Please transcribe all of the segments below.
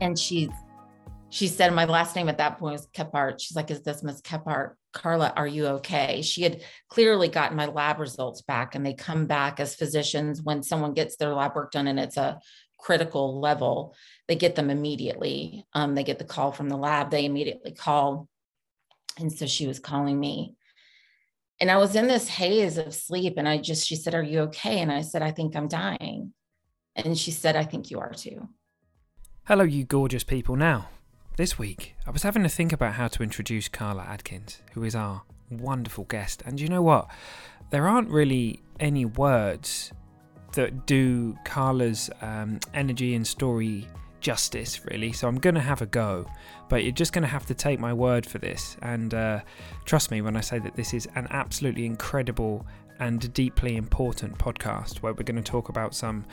And she she said my last name at that point was Kephart. She's like, is this Miss Kephart? Carla, are you okay? She had clearly gotten my lab results back, and they come back as physicians when someone gets their lab work done and it's a critical level, they get them immediately. Um, they get the call from the lab, they immediately call. And so she was calling me. And I was in this haze of sleep, and I just, she said, Are you okay? And I said, I think I'm dying. And she said, I think you are too. Hello, you gorgeous people. Now, this week, I was having to think about how to introduce Carla Adkins, who is our wonderful guest. And you know what? There aren't really any words that do Carla's um, energy and story justice, really. So I'm going to have a go, but you're just going to have to take my word for this. And uh, trust me when I say that this is an absolutely incredible and deeply important podcast where we're going to talk about some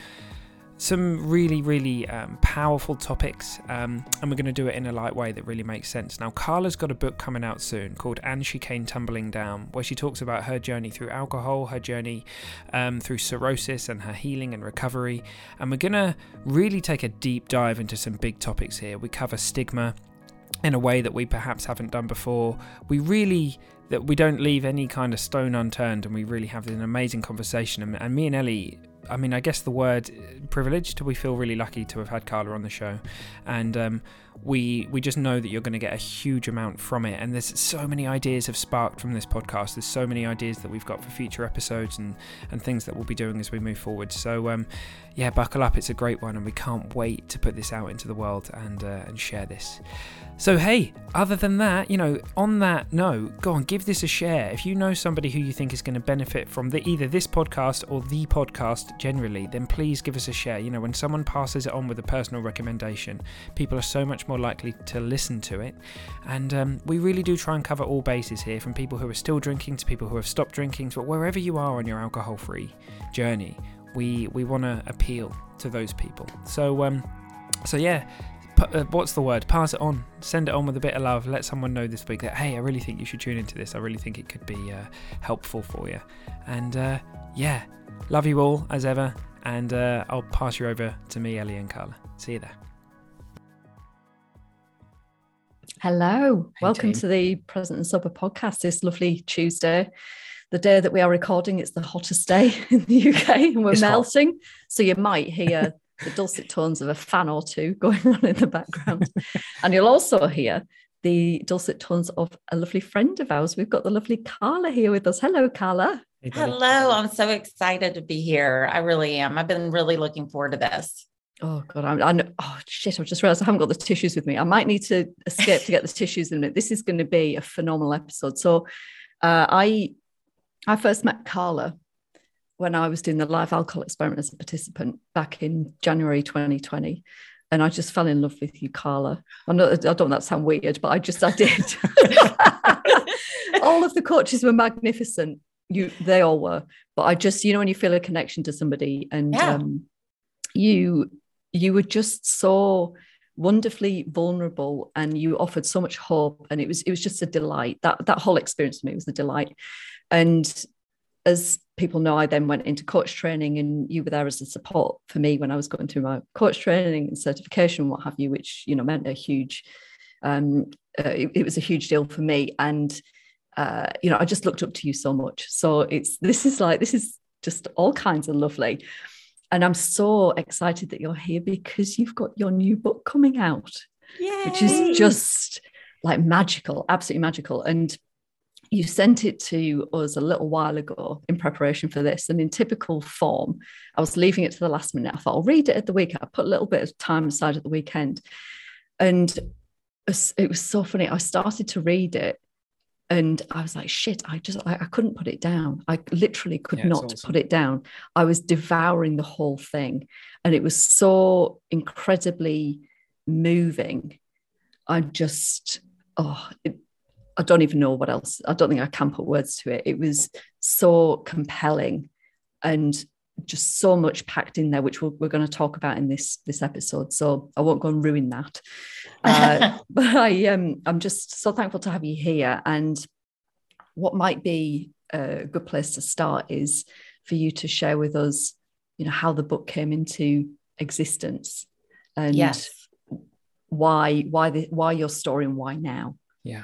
some really, really um, powerful topics, um, and we're going to do it in a light way that really makes sense. Now, Carla's got a book coming out soon called And She Came Tumbling Down, where she talks about her journey through alcohol, her journey um, through cirrhosis, and her healing and recovery. And we're going to really take a deep dive into some big topics here. We cover stigma in a way that we perhaps haven't done before. We really that we don't leave any kind of stone unturned, and we really have an amazing conversation. And, and me and Ellie I mean, I guess the word privileged. We feel really lucky to have had Carla on the show, and um, we we just know that you're going to get a huge amount from it. And there's so many ideas have sparked from this podcast. There's so many ideas that we've got for future episodes and and things that we'll be doing as we move forward. So um, yeah, buckle up. It's a great one, and we can't wait to put this out into the world and uh, and share this. So, hey, other than that, you know, on that note, go on, give this a share. If you know somebody who you think is going to benefit from the, either this podcast or the podcast generally, then please give us a share. You know, when someone passes it on with a personal recommendation, people are so much more likely to listen to it. And um, we really do try and cover all bases here from people who are still drinking to people who have stopped drinking to wherever you are on your alcohol free journey. We, we want to appeal to those people. So, um, so yeah, uh, what's the word? Pass it on. Send it on with a bit of love. Let someone know this week that hey, I really think you should tune into this. I really think it could be uh, helpful for you. And uh, yeah, love you all as ever. And uh, I'll pass you over to me, Ellie and Carla. See you there. Hello, hey, welcome team. to the Present and Sober podcast this lovely Tuesday. The day that we are recording, it's the hottest day in the UK and we're it's melting. Hot. So you might hear the dulcet tones of a fan or two going on in the background. and you'll also hear the dulcet tones of a lovely friend of ours. We've got the lovely Carla here with us. Hello, Carla. Hello. I'm so excited to be here. I really am. I've been really looking forward to this. Oh God, I'm, I know, oh shit! I've just realised I haven't got the tissues with me. I might need to escape to get the tissues in a minute. This is going to be a phenomenal episode. So, uh, I I first met Carla when I was doing the live alcohol experiment as a participant back in January 2020. And I just fell in love with you, Carla. I, know, I don't want that to sound weird, but I just, I did. all of the coaches were magnificent. You, they all were. But I just, you know, when you feel a connection to somebody and yeah. um, you, you were just so wonderfully vulnerable and you offered so much hope and it was it was just a delight that that whole experience for me was a delight and as people know, I then went into coach training, and you were there as a support for me when I was going through my coach training and certification, what have you, which you know meant a huge, um, uh, it, it, was a huge deal for me, and uh, you know I just looked up to you so much. So it's this is like this is just all kinds of lovely, and I'm so excited that you're here because you've got your new book coming out, Yay. which is just like magical, absolutely magical, and you sent it to us a little while ago in preparation for this. And in typical form, I was leaving it to the last minute. I thought I'll read it at the weekend. I put a little bit of time aside at the weekend. And it was so funny. I started to read it and I was like, shit, I just, I, I couldn't put it down. I literally could yeah, not awesome. put it down. I was devouring the whole thing. And it was so incredibly moving. I just, oh, it, I don't even know what else. I don't think I can put words to it. It was so compelling and just so much packed in there, which we're, we're going to talk about in this this episode. So I won't go and ruin that. Uh, but I um I'm just so thankful to have you here. And what might be a good place to start is for you to share with us, you know, how the book came into existence and yes. why why the why your story and why now. Yeah.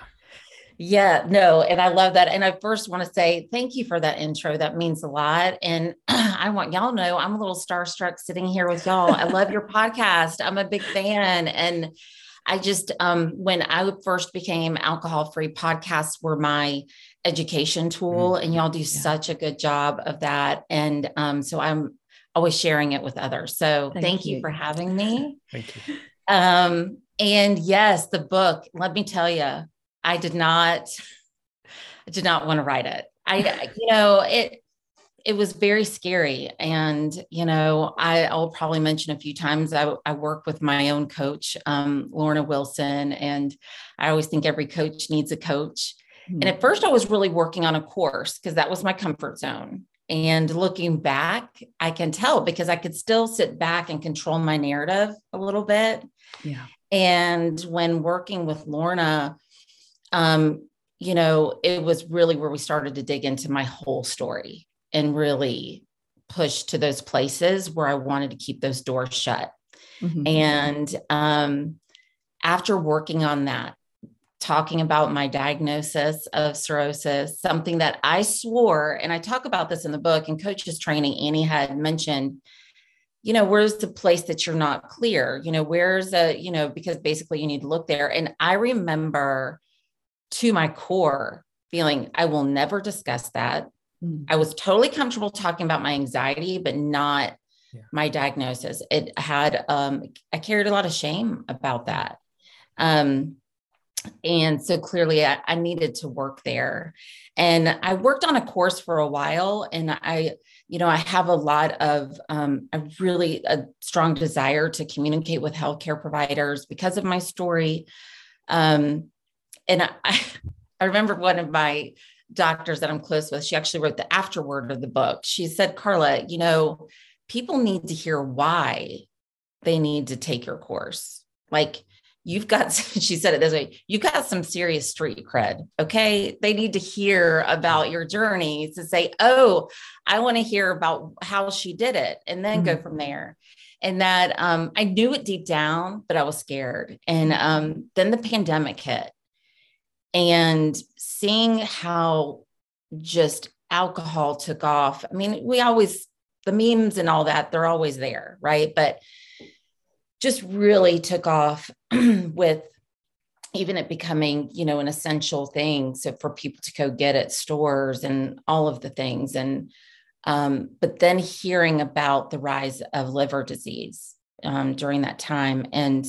Yeah, no, and I love that. And I first want to say thank you for that intro. That means a lot. And I want y'all know I'm a little starstruck sitting here with y'all. I love your podcast. I'm a big fan. And I just um when I first became alcohol free, podcasts were my education tool, mm-hmm. and y'all do yeah. such a good job of that. And um, so I'm always sharing it with others. So thank, thank you. you for having me. Thank you. Um, and yes, the book, let me tell you, I did not, I did not want to write it. I, you know, it, it was very scary. And, you know, I, I'll probably mention a few times I, I work with my own coach, um, Lorna Wilson, and I always think every coach needs a coach. Mm-hmm. And at first, I was really working on a course because that was my comfort zone. And looking back, I can tell because I could still sit back and control my narrative a little bit. Yeah. And when working with Lorna, um, you know, it was really where we started to dig into my whole story and really push to those places where I wanted to keep those doors shut. Mm-hmm. And um, after working on that, talking about my diagnosis of cirrhosis, something that I swore, and I talk about this in the book and coaches training, Annie had mentioned, you know, where's the place that you're not clear? You know, where's the, you know, because basically you need to look there. And I remember to my core feeling I will never discuss that. Mm. I was totally comfortable talking about my anxiety, but not yeah. my diagnosis. It had, um, I carried a lot of shame about that. Um, and so clearly I, I needed to work there. And I worked on a course for a while and I, you know, I have a lot of, um, a really a strong desire to communicate with healthcare providers because of my story. Um, and I, I remember one of my doctors that I'm close with, she actually wrote the afterword of the book. She said, Carla, you know, people need to hear why they need to take your course. Like you've got, she said it this way, you've got some serious street cred. Okay. They need to hear about your journey to say, oh, I want to hear about how she did it and then mm-hmm. go from there. And that um, I knew it deep down, but I was scared. And um, then the pandemic hit and seeing how just alcohol took off. I mean, we always, the memes and all that, they're always there, right? But just really took off with even it becoming, you know, an essential thing. So for people to go get at stores and all of the things. And, um, but then hearing about the rise of liver disease um, during that time and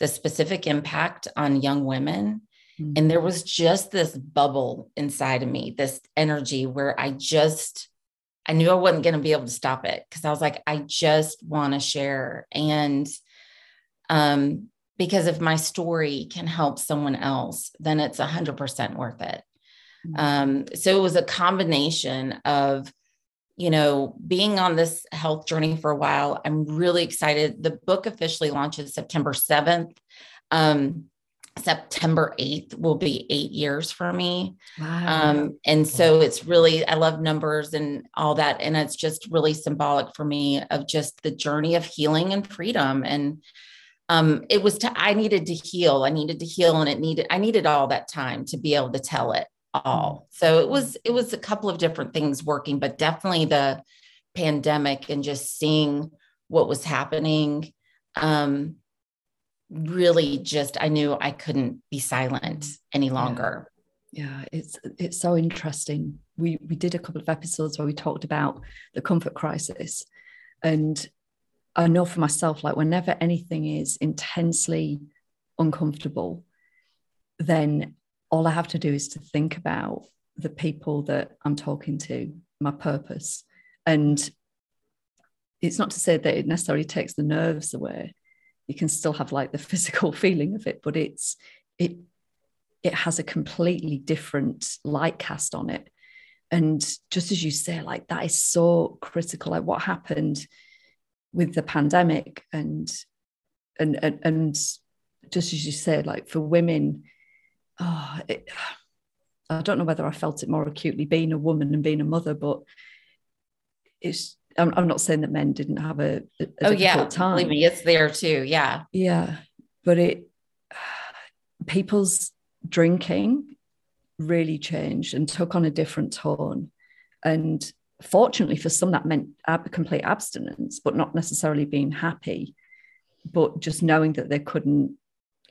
the specific impact on young women Mm-hmm. And there was just this bubble inside of me, this energy where I just, I knew I wasn't going to be able to stop it because I was like, I just want to share. And um, because if my story can help someone else, then it's a hundred percent worth it. Mm-hmm. Um, so it was a combination of, you know, being on this health journey for a while. I'm really excited. The book officially launches September 7th. Um, September 8th will be eight years for me. Wow. Um, and so it's really, I love numbers and all that. And it's just really symbolic for me of just the journey of healing and freedom. And um, it was, to, I needed to heal. I needed to heal and it needed, I needed all that time to be able to tell it all. So it was, it was a couple of different things working, but definitely the pandemic and just seeing what was happening. Um, really just I knew I couldn't be silent any longer. Yeah. it's it's so interesting. We we did a couple of episodes where we talked about the comfort crisis. And I know for myself, like whenever anything is intensely uncomfortable, then all I have to do is to think about the people that I'm talking to, my purpose. And it's not to say that it necessarily takes the nerves away. You can still have like the physical feeling of it, but it's it it has a completely different light cast on it. And just as you say, like that is so critical. Like what happened with the pandemic and and and, and just as you said, like for women, oh, it, I don't know whether I felt it more acutely being a woman and being a mother, but it's. I'm, I'm not saying that men didn't have a, a oh yeah, time. believe me, it's there too. Yeah, yeah, but it people's drinking really changed and took on a different tone, and fortunately for some that meant ab- complete abstinence, but not necessarily being happy, but just knowing that they couldn't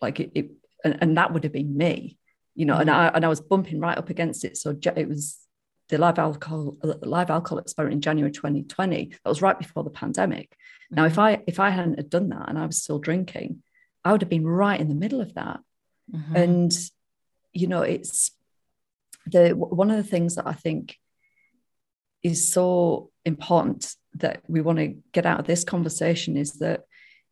like it, it and, and that would have been me you know, mm-hmm. and I and I was bumping right up against it. So it was the live alcohol live alcohol experiment in January 2020. That was right before the pandemic. Now, if mm-hmm. I if I hadn't have done that and I was still drinking, I would have been right in the middle of that. Mm-hmm. And you know, it's the one of the things that I think is so important that we want to get out of this conversation is that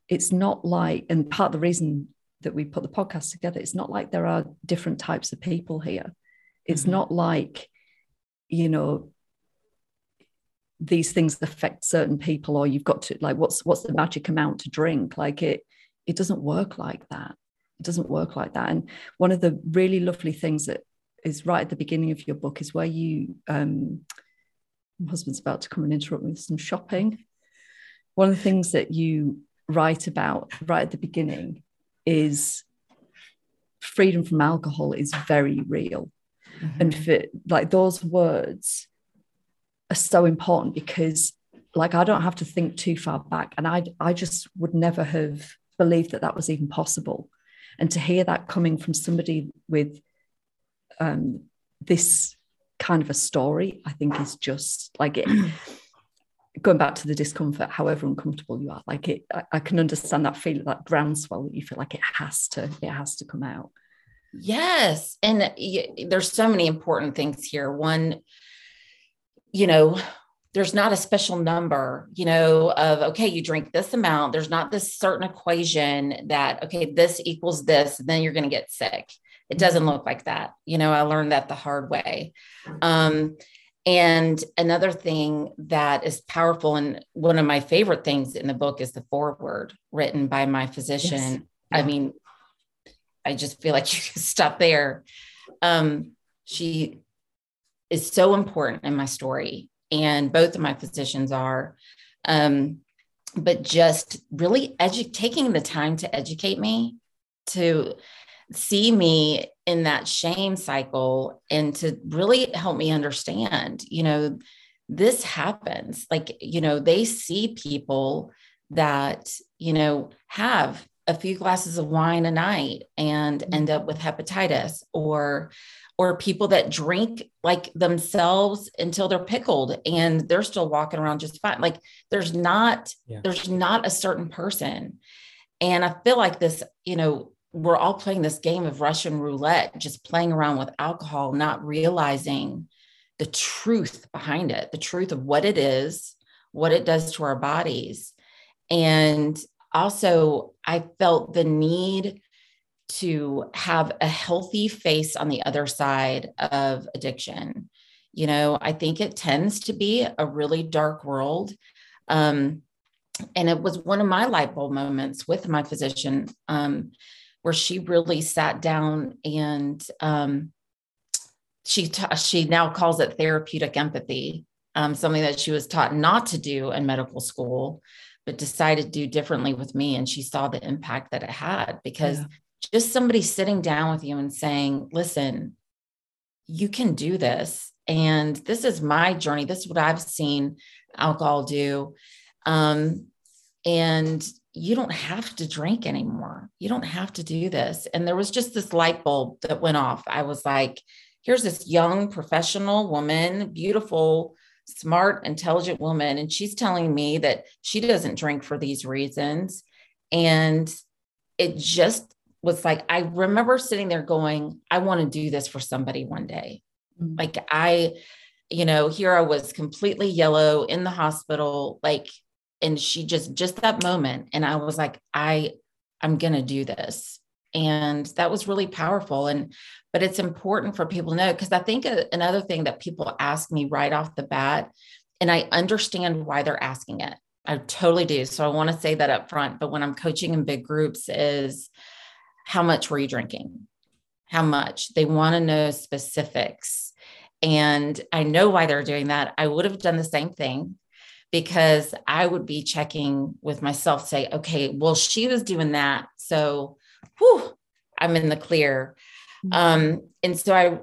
it's not like, and part of the reason that we put the podcast together, it's not like there are different types of people here. It's mm-hmm. not like, you know, these things affect certain people or you've got to like what's what's the magic amount to drink? Like it it doesn't work like that. It doesn't work like that. And one of the really lovely things that is right at the beginning of your book is where you um my husband's about to come and interrupt me with some shopping. One of the things that you write about right at the beginning is freedom from alcohol is very real. Mm-hmm. And for like those words are so important because like I don't have to think too far back and I I just would never have believed that that was even possible. And to hear that coming from somebody with um, this kind of a story, I think is just like it going back to the discomfort, however uncomfortable you are, like it, I, I can understand that feeling, that groundswell that you feel like it has to, it has to come out. Yes. And there's so many important things here. One, you know, there's not a special number, you know, of okay, you drink this amount. There's not this certain equation that, okay, this equals this, and then you're going to get sick. It doesn't look like that. You know, I learned that the hard way. Um, and another thing that is powerful, and one of my favorite things in the book is the foreword written by my physician. Yes. I mean, I just feel like you can stop there. Um, she is so important in my story, and both of my physicians are. Um, but just really edu- taking the time to educate me, to see me in that shame cycle and to really help me understand, you know, this happens. Like, you know, they see people that, you know, have a few glasses of wine a night and mm-hmm. end up with hepatitis or or people that drink like themselves until they're pickled and they're still walking around just fine like there's not yeah. there's not a certain person and i feel like this you know we're all playing this game of Russian roulette, just playing around with alcohol, not realizing the truth behind it, the truth of what it is, what it does to our bodies. And also, I felt the need to have a healthy face on the other side of addiction. You know, I think it tends to be a really dark world. Um, and it was one of my light bulb moments with my physician. Um, where she really sat down and um, she ta- she now calls it therapeutic empathy, um, something that she was taught not to do in medical school, but decided to do differently with me. And she saw the impact that it had because yeah. just somebody sitting down with you and saying, "Listen, you can do this." And this is my journey. This is what I've seen alcohol do. Um, and you don't have to drink anymore. You don't have to do this. And there was just this light bulb that went off. I was like, here's this young professional woman, beautiful, smart, intelligent woman. And she's telling me that she doesn't drink for these reasons. And it just was like, I remember sitting there going, I want to do this for somebody one day. Mm-hmm. Like, I, you know, here I was completely yellow in the hospital, like, and she just, just that moment. And I was like, I, I'm going to do this. And that was really powerful. And, but it's important for people to know because I think uh, another thing that people ask me right off the bat, and I understand why they're asking it. I totally do. So I want to say that up front. But when I'm coaching in big groups, is how much were you drinking? How much? They want to know specifics. And I know why they're doing that. I would have done the same thing because I would be checking with myself, say, okay, well, she was doing that. So whew, I'm in the clear. Mm-hmm. Um, and so I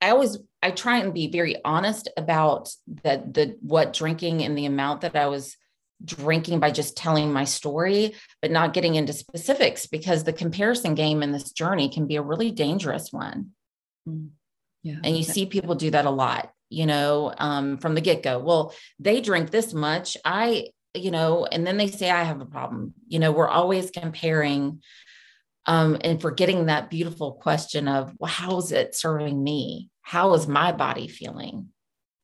I always I try and be very honest about the the what drinking and the amount that I was drinking by just telling my story, but not getting into specifics because the comparison game in this journey can be a really dangerous one. Mm. Yeah. And you see people do that a lot, you know, um, from the get go. Well, they drink this much. I, you know, and then they say, I have a problem. You know, we're always comparing um, and forgetting that beautiful question of, well, how is it serving me? How is my body feeling?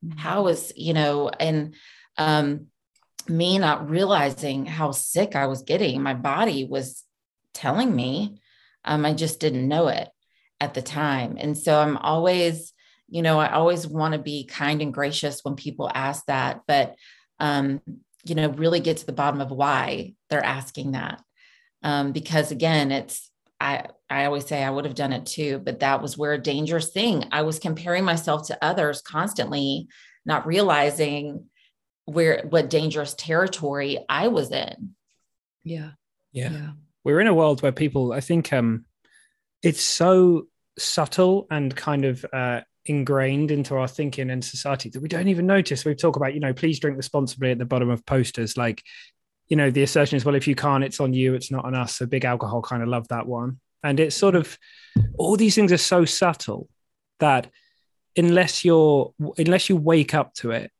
Mm-hmm. How is, you know, and um, me not realizing how sick I was getting, my body was telling me. Um, I just didn't know it at the time. And so I'm always, you know, I always want to be kind and gracious when people ask that, but, um, you know, really get to the bottom of why they're asking that. Um, because again, it's I, I always say I would have done it too, but that was where a dangerous thing. I was comparing myself to others constantly, not realizing where what dangerous territory I was in. Yeah. Yeah. yeah. We're in a world where people, I think um it's so subtle and kind of uh ingrained into our thinking and society that we don't even notice. We talk about, you know, please drink responsibly at the bottom of posters. Like you know, the assertion is, well, if you can't, it's on you, it's not on us. So big alcohol kind of love that one. And it's sort of all these things are so subtle that unless you're unless you wake up to it,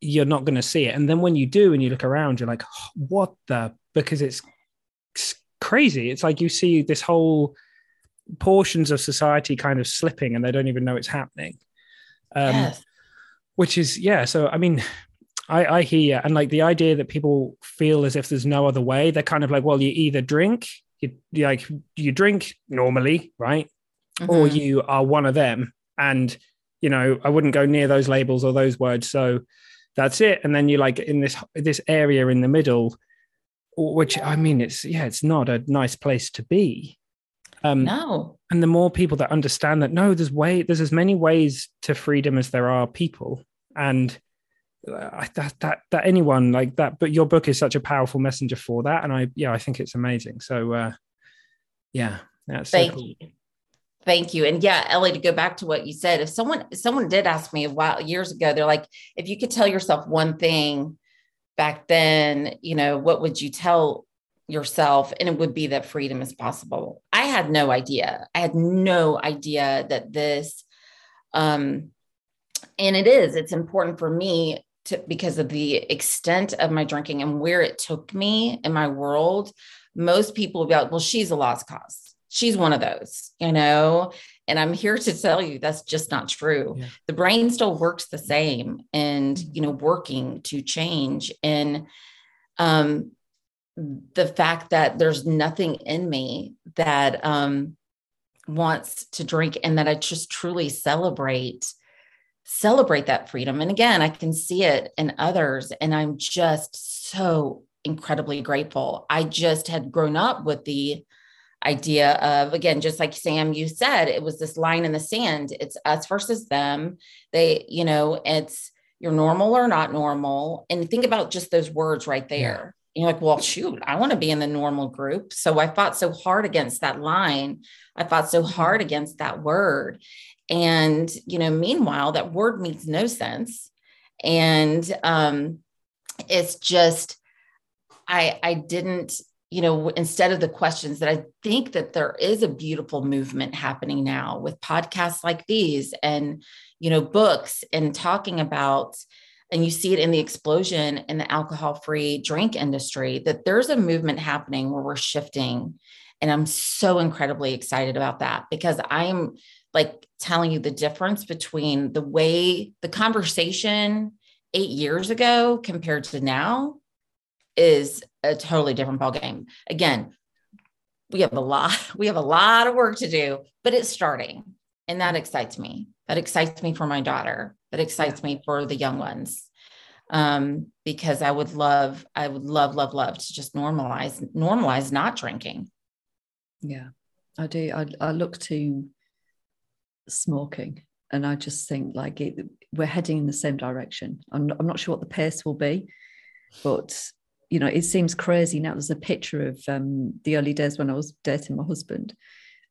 you're not going to see it. And then when you do and you look around, you're like, what the? Because it's, it's crazy. It's like you see this whole portions of society kind of slipping and they don't even know it's happening. Um, yes. Which is, yeah. So, I mean, I, I hear and like the idea that people feel as if there's no other way. They're kind of like, well, you either drink, you, you like you drink normally, right, mm-hmm. or you are one of them. And you know, I wouldn't go near those labels or those words. So that's it. And then you're like in this this area in the middle, which I mean, it's yeah, it's not a nice place to be. Um, no. And the more people that understand that, no, there's way, there's as many ways to freedom as there are people, and that that that anyone like that but your book is such a powerful messenger for that. And i yeah i think it's amazing. So uh yeah that's thank so cool. you. Thank you. And yeah ellie to go back to what you said if someone someone did ask me a while years ago they're like if you could tell yourself one thing back then you know what would you tell yourself and it would be that freedom is possible i had no idea i had no idea that this um and it is it's important for me to, because of the extent of my drinking and where it took me in my world, most people will be like, well, she's a lost cause. She's one of those, you know? And I'm here to tell you that's just not true. Yeah. The brain still works the same and, you know, working to change. And um, the fact that there's nothing in me that um, wants to drink and that I just truly celebrate celebrate that freedom. And again, I can see it in others, and I'm just so incredibly grateful. I just had grown up with the idea of, again, just like Sam, you said, it was this line in the sand. It's us versus them. They, you know, it's you're normal or not normal. And think about just those words right there. You're like, well, shoot, I want to be in the normal group. So I fought so hard against that line. I fought so hard mm-hmm. against that word. And, you know, meanwhile, that word makes no sense. And um, it's just, I, I didn't, you know, instead of the questions that I think that there is a beautiful movement happening now with podcasts like these and, you know, books and talking about and you see it in the explosion in the alcohol free drink industry that there's a movement happening where we're shifting. And i'm so incredibly excited about that because i'm like telling you the difference between the way the conversation eight years ago compared to now is a totally different ballgame. Again we have a lot we have a lot of work to do but it's starting and that excites me that excites me for my daughter that excites me for the young ones. Um, because i would love i would love love love to just normalize normalize not drinking. Yeah i do. I, I look to smoking and i just think like it, we're heading in the same direction. I'm, I'm not sure what the pace will be but you know it seems crazy now. There's a picture of um, the early days when i was dating my husband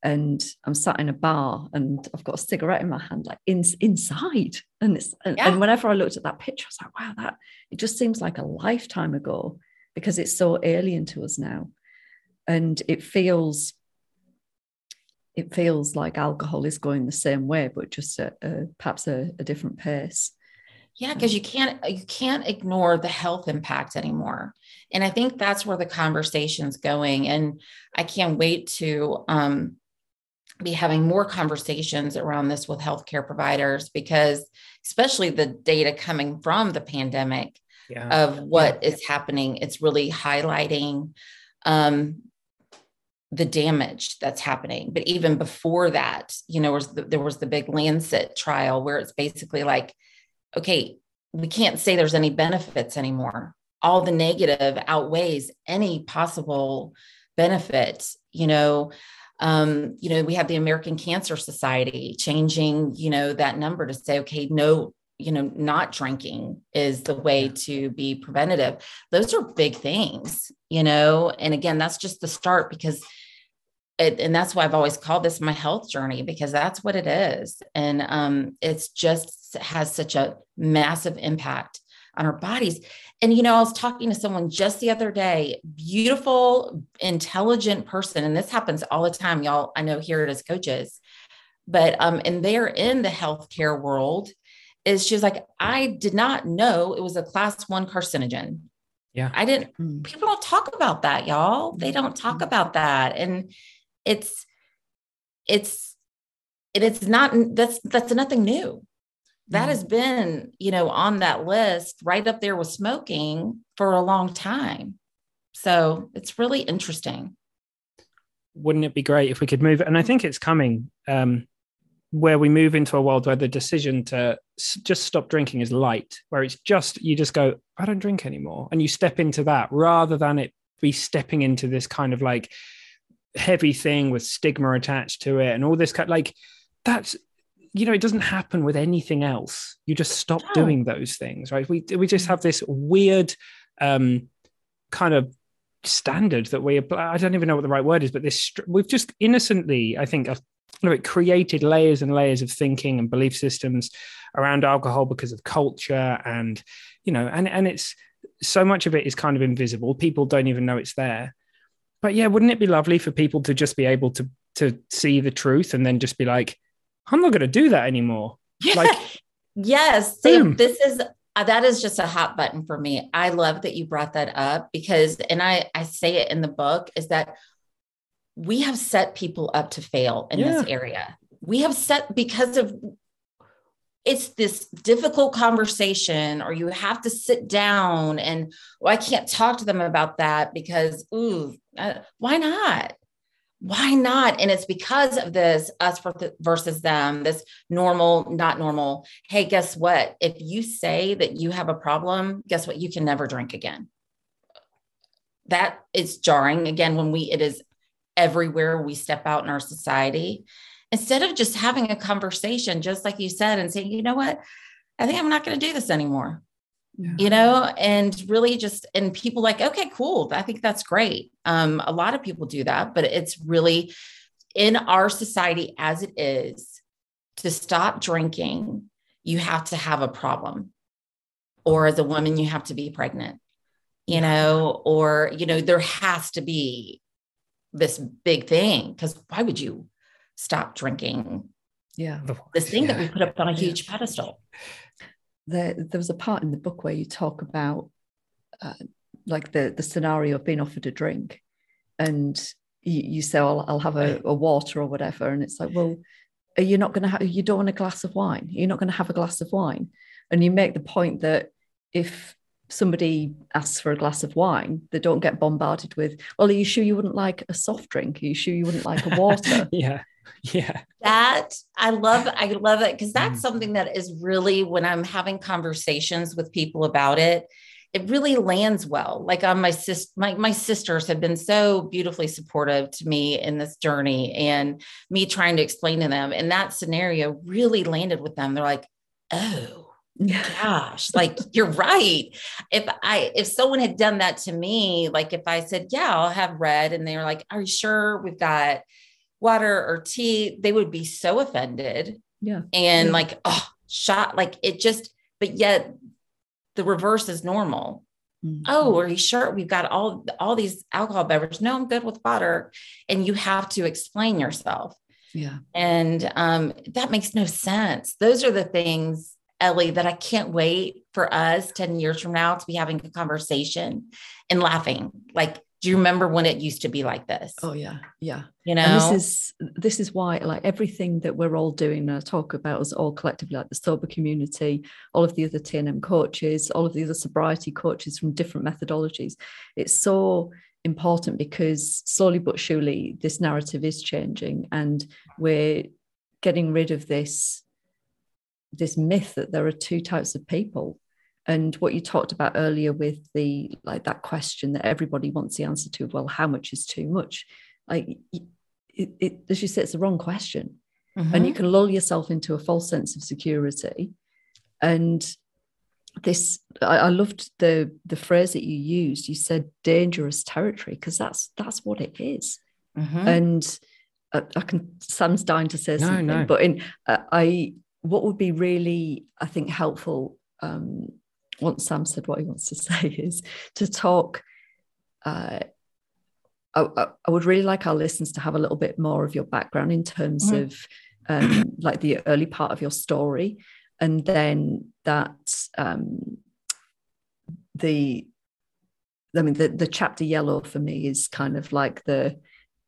and I'm sat in a bar and I've got a cigarette in my hand, like in, inside. And it's and, yeah. and, whenever I looked at that picture, I was like, wow, that it just seems like a lifetime ago because it's so alien to us now. And it feels it feels like alcohol is going the same way, but just at a, perhaps a, a different pace. Yeah, because you can't you can't ignore the health impact anymore, and I think that's where the conversation's going. And I can't wait to um, be having more conversations around this with healthcare providers because especially the data coming from the pandemic yeah. of what yeah. is happening it's really highlighting um, the damage that's happening but even before that you know was the, there was the big lancet trial where it's basically like okay we can't say there's any benefits anymore all the negative outweighs any possible benefit you know um, you know, we have the American Cancer Society changing, you know, that number to say, okay, no, you know, not drinking is the way to be preventative. Those are big things, you know, and again, that's just the start because it, and that's why I've always called this my health journey because that's what it is. And um, it's just has such a massive impact on our bodies. And, you know, I was talking to someone just the other day, beautiful, intelligent person. And this happens all the time, y'all. I know here it is coaches, but, um, and they're in the healthcare world. Is she's like, I did not know it was a class one carcinogen. Yeah. I didn't, hmm. people don't talk about that, y'all. They don't talk about that. And it's, it's, and it's not, that's, that's nothing new that has been you know on that list right up there with smoking for a long time. So it's really interesting. Wouldn't it be great if we could move and i think it's coming um, where we move into a world where the decision to just stop drinking is light where it's just you just go i don't drink anymore and you step into that rather than it be stepping into this kind of like heavy thing with stigma attached to it and all this kind like that's you know, it doesn't happen with anything else. You just stop oh. doing those things, right? We we just have this weird um, kind of standard that we apply. I don't even know what the right word is, but this we've just innocently, I think, it created layers and layers of thinking and belief systems around alcohol because of culture and you know, and and it's so much of it is kind of invisible. People don't even know it's there. But yeah, wouldn't it be lovely for people to just be able to to see the truth and then just be like, I'm not going to do that anymore. Yeah. Like, yes. So this is uh, that is just a hot button for me. I love that you brought that up because, and I I say it in the book is that we have set people up to fail in yeah. this area. We have set because of it's this difficult conversation or you have to sit down and well, I can't talk to them about that because ooh, uh, why not? Why not? And it's because of this us versus them, this normal, not normal. Hey, guess what? If you say that you have a problem, guess what? You can never drink again. That is jarring. Again, when we, it is everywhere we step out in our society. Instead of just having a conversation, just like you said, and saying, you know what? I think I'm not going to do this anymore yeah. you know and really just and people like okay cool i think that's great. Um a lot of people do that but it's really in our society as it is to stop drinking you have to have a problem. Or as a woman you have to be pregnant you know or you know there has to be this big thing because why would you stop drinking yeah. This thing yeah. that we put up on a huge pedestal there there was a part in the book where you talk about uh, like the the scenario of being offered a drink and you, you say I'll, I'll have a, a, water or whatever. And it's like well you're not going to have you don't want a glass of wine. You're not going to have a glass of wine. And you make the point that if somebody asks for a glass of wine they don't get bombarded with well are you sure you wouldn't like a soft drink? Are you sure you wouldn't like a water? Yeah yeah that i love i love it because that's mm. something that is really when i'm having conversations with people about it it really lands well. Like on my sis, my, my sisters have been so beautifully supportive to me in this journey and me trying to explain to them. And that scenario really landed with them. They're like, oh gosh, like you're right. If I if someone had done that to me, like if I said, Yeah, I'll have red, and they were like, Are you sure we've got water or tea? They would be so offended. Yeah. And yeah. like, oh, shot, like it just, but yet the reverse is normal. Mm-hmm. Oh, are you sure we've got all all these alcohol beverages? No, I'm good with water. And you have to explain yourself. Yeah. And um, that makes no sense. Those are the things, Ellie, that I can't wait for us 10 years from now to be having a conversation and laughing. Like do you remember when it used to be like this? Oh yeah yeah. You know and this is this is why like everything that we're all doing and I talk about us all collectively like the sober community all of the other tnm coaches all of the other sobriety coaches from different methodologies. It's so important because slowly but surely this narrative is changing and we're getting rid of this this myth that there are two types of people and what you talked about earlier with the like that question that everybody wants the answer to well how much is too much like it, it as you say it's the wrong question mm-hmm. and you can lull yourself into a false sense of security and this I, I loved the the phrase that you used you said dangerous territory because that's that's what it is. Mm-hmm. and I, I, can sam's dying to say no, something no. but in uh, i what would be really i think helpful um, once Sam said what he wants to say is to talk. Uh, I, I, would really like our listeners to have a little bit more of your background in terms mm-hmm. of um, like the early part of your story, and then that um, the I mean the the chapter yellow for me is kind of like the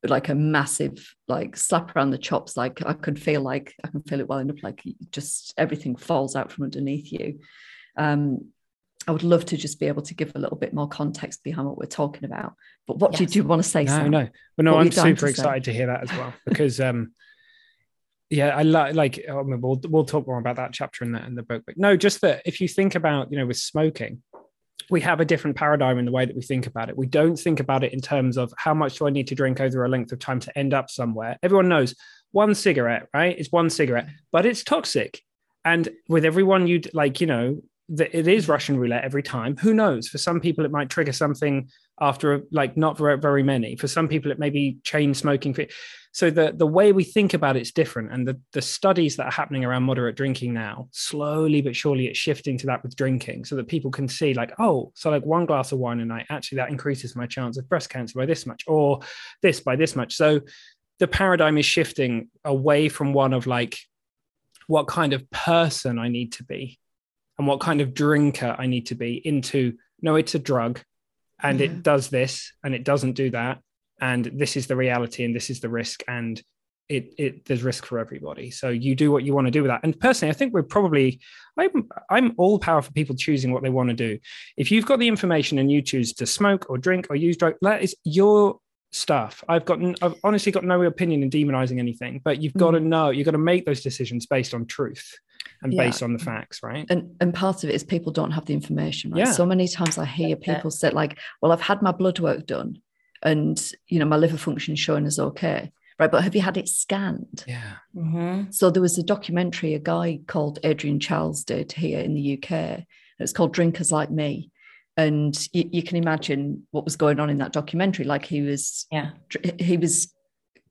like a massive like slap around the chops like i could feel like i can feel it well enough like just everything falls out from underneath you um I would love to just be able to give a little bit more context behind what we're talking about. But what yes. did you want to say? No, Sam? no, but no, what I'm super to excited say? to hear that as well because, um, yeah, I like like I mean, we'll we'll talk more about that chapter in the in the book. But no, just that if you think about you know with smoking, we have a different paradigm in the way that we think about it. We don't think about it in terms of how much do I need to drink over a length of time to end up somewhere. Everyone knows one cigarette, right? It's one cigarette, but it's toxic. And with everyone you'd like, you know, that it is Russian roulette every time. Who knows? For some people, it might trigger something after like not very, very many. For some people, it may be chain smoking. So the the way we think about it's different, and the the studies that are happening around moderate drinking now, slowly but surely, it's shifting to that with drinking, so that people can see like, oh, so like one glass of wine a night actually that increases my chance of breast cancer by this much, or this by this much. So the paradigm is shifting away from one of like what kind of person I need to be and what kind of drinker I need to be into no, it's a drug and it does this and it doesn't do that. And this is the reality and this is the risk. And it, it there's risk for everybody. So you do what you want to do with that. And personally, I think we're probably I'm I'm all power for people choosing what they want to do. If you've got the information and you choose to smoke or drink or use drug, that is your stuff. I've gotten I've honestly got no opinion in demonizing anything, but you've mm. got to know you've got to make those decisions based on truth and yeah. based on the facts, right? And and part of it is people don't have the information, right? Yeah. So many times I hear people say like, "Well, I've had my blood work done, and you know my liver function is showing as okay." Right, but have you had it scanned? Yeah. Mm-hmm. So there was a documentary a guy called Adrian Chiles did here in the UK. It's called Drinkers Like Me, and you, you, can imagine what was going on in that documentary. Like he was, yeah, he was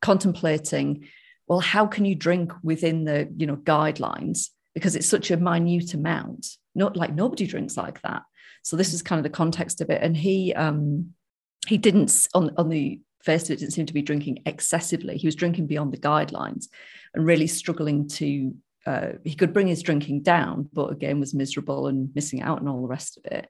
contemplating, well, how can you drink within the you know guidelines because it's such a minute amount. Not like nobody drinks like that. So this is kind of the context of it. And he um he didn't on on the face of it didn't seem to be drinking excessively. He was drinking beyond the guidelines and really struggling to uh, he could bring his drinking down, but again was miserable and missing out and all the rest of it.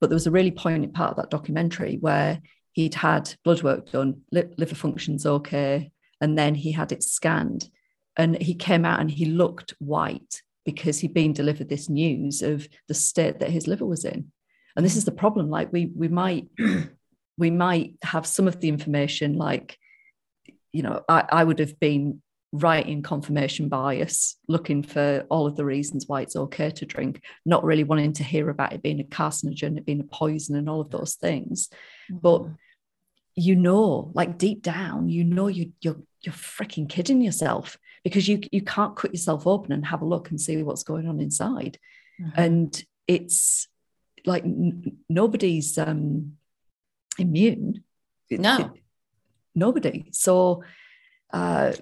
But there was a really poignant part of that documentary where he'd had blood work done, liver functions okay, and then he had it scanned, and he came out and he looked white because he'd been delivered this news of the state that his liver was in. And this is the problem. Like we we might we might have some of the information like you know I, I would have been writing confirmation bias looking for all of the reasons why it's okay to drink not really wanting to hear about it being a carcinogen it being a poison and all of those things mm-hmm. but you know like deep down you know you you're you're freaking kidding yourself because you you can't cut yourself open and have a look and see what's going on inside mm-hmm. and it's like n- nobody's um immune no it, nobody so uh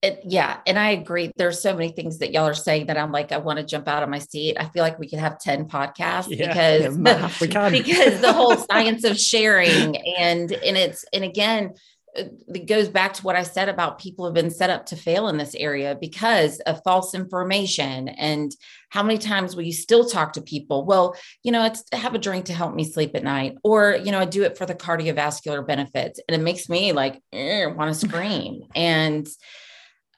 it, yeah, and I agree. There's so many things that y'all are saying that I'm like, I want to jump out of my seat. I feel like we could have 10 podcasts yeah, because yeah, we can. because the whole science of sharing and and it's and again, Uh, it goes back to what I said about people have been set up to fail in this area because of false information. And how many times will you still talk to people? Well, you know, it's have a drink to help me sleep at night, or you know, I do it for the cardiovascular benefits, and it makes me like eh, want to scream and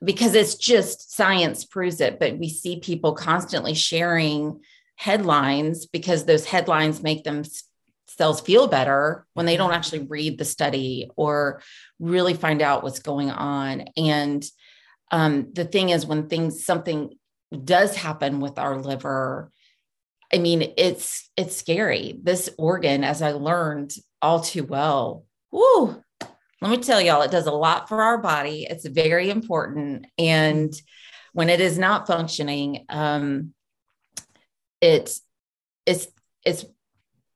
because it's just science proves it, but we see people constantly sharing headlines because those headlines make themselves feel better when they don't actually read the study or really find out what's going on. And um, the thing is, when things something does happen with our liver, I mean, it's it's scary. This organ, as I learned all too well, whoo, let me tell y'all, it does a lot for our body. It's very important. And when it is not functioning, um, it's it's it's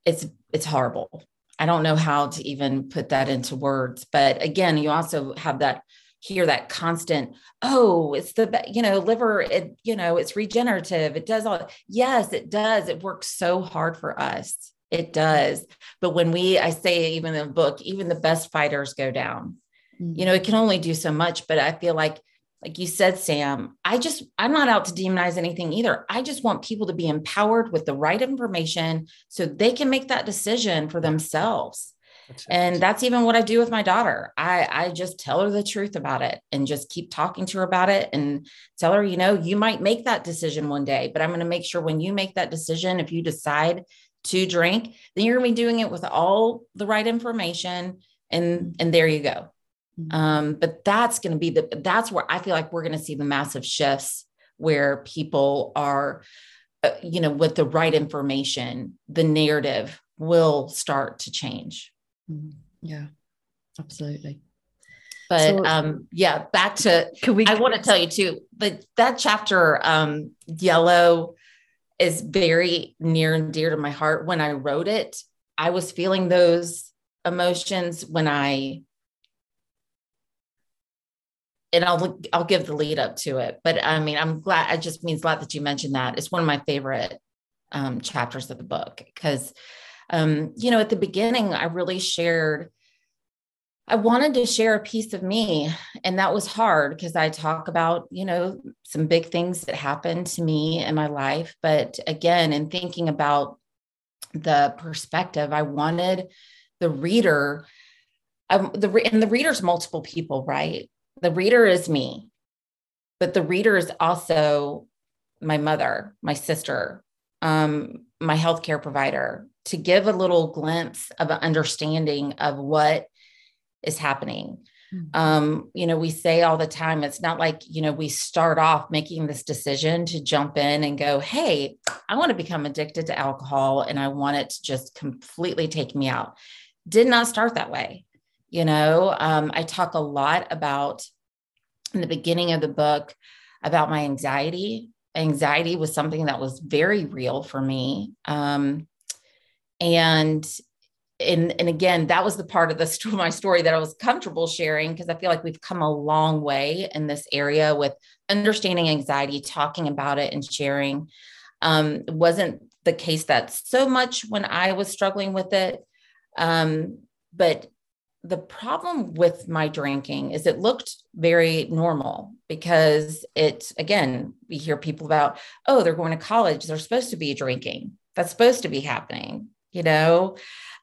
it's it's horrible. I don't know how to even put that into words. But again, you also have that hear that constant oh it's the you know liver it you know it's regenerative it does all yes it does it works so hard for us it does. But when we, I say, even in the book, even the best fighters go down. Mm-hmm. You know, it can only do so much. But I feel like, like you said, Sam, I just, I'm not out to demonize anything either. I just want people to be empowered with the right information so they can make that decision for themselves. That's and that's even what I do with my daughter. I, I just tell her the truth about it and just keep talking to her about it and tell her, you know, you might make that decision one day, but I'm going to make sure when you make that decision, if you decide to drink, then you're going to be doing it with all the right information. And, and there you go. Mm-hmm. Um, but that's going to be the, that's where I feel like we're going to see the massive shifts where people are, uh, you know, with the right information, the narrative will start to change. Mm-hmm. Yeah, absolutely. But so, um, yeah, back to can we? I want to tell you too, but that chapter, um, yellow, is very near and dear to my heart. When I wrote it, I was feeling those emotions when I and I'll I'll give the lead up to it. But I mean, I'm glad. It just means glad that you mentioned that. It's one of my favorite um, chapters of the book because, um, you know, at the beginning, I really shared I wanted to share a piece of me. And that was hard because I talk about, you know, some big things that happened to me in my life. But again, in thinking about the perspective, I wanted the reader, um, the and the reader's multiple people, right? The reader is me, but the reader is also my mother, my sister, um, my healthcare provider, to give a little glimpse of an understanding of what is happening. Mm-hmm. Um, you know, we say all the time, it's not like, you know, we start off making this decision to jump in and go, Hey, I want to become addicted to alcohol and I want it to just completely take me out. Did not start that way. You know, um, I talk a lot about in the beginning of the book about my anxiety. Anxiety was something that was very real for me. Um, and and and again that was the part of the my story that i was comfortable sharing because i feel like we've come a long way in this area with understanding anxiety talking about it and sharing um, it wasn't the case that so much when i was struggling with it um, but the problem with my drinking is it looked very normal because it again we hear people about oh they're going to college. They're supposed to be drinking. That's supposed to be happening you know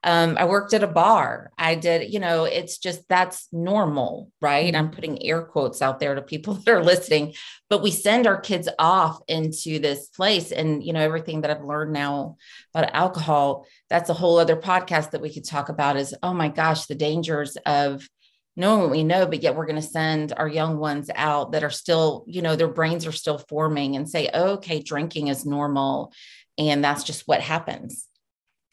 um, I worked at a bar. I did, you know, it's just that's normal, right? I'm putting air quotes out there to people that are listening, but we send our kids off into this place. And, you know, everything that I've learned now about alcohol, that's a whole other podcast that we could talk about is, oh my gosh, the dangers of knowing what we know, but yet we're going to send our young ones out that are still, you know, their brains are still forming and say, oh, okay, drinking is normal. And that's just what happens.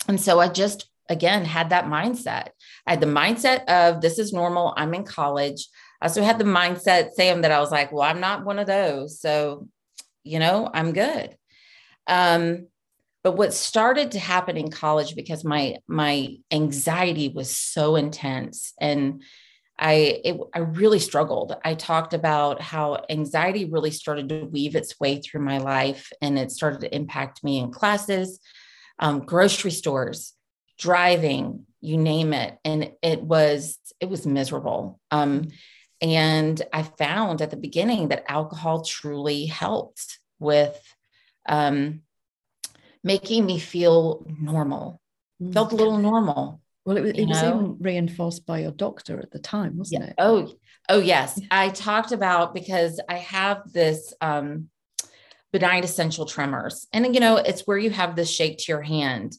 And so I just again had that mindset. I had the mindset of this is normal. I'm in college. I also had the mindset, Sam, that I was like, well, I'm not one of those. So, you know, I'm good. Um, but what started to happen in college because my my anxiety was so intense and I it, I really struggled. I talked about how anxiety really started to weave its way through my life and it started to impact me in classes, um, grocery stores, driving, you name it. And it was, it was miserable. Um, and I found at the beginning that alcohol truly helped with um, making me feel normal, mm. felt a little normal. Well, it was, it was even reinforced by your doctor at the time, wasn't yeah. it? Oh, oh yes. I talked about because I have this um, benign essential tremors, and you know, it's where you have this shake to your hand,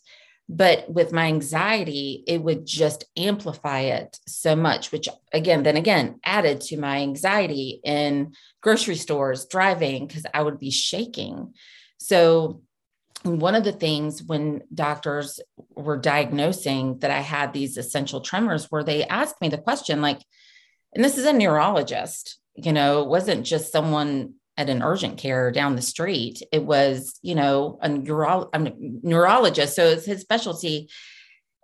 but with my anxiety it would just amplify it so much which again then again added to my anxiety in grocery stores driving because i would be shaking. So one of the things when doctors were diagnosing that i had these essential tremors where they asked me the question like and this is a neurologist you know it wasn't just someone at an urgent care down the street. It was, you know, a, neuro- a neurologist. So it's his specialty.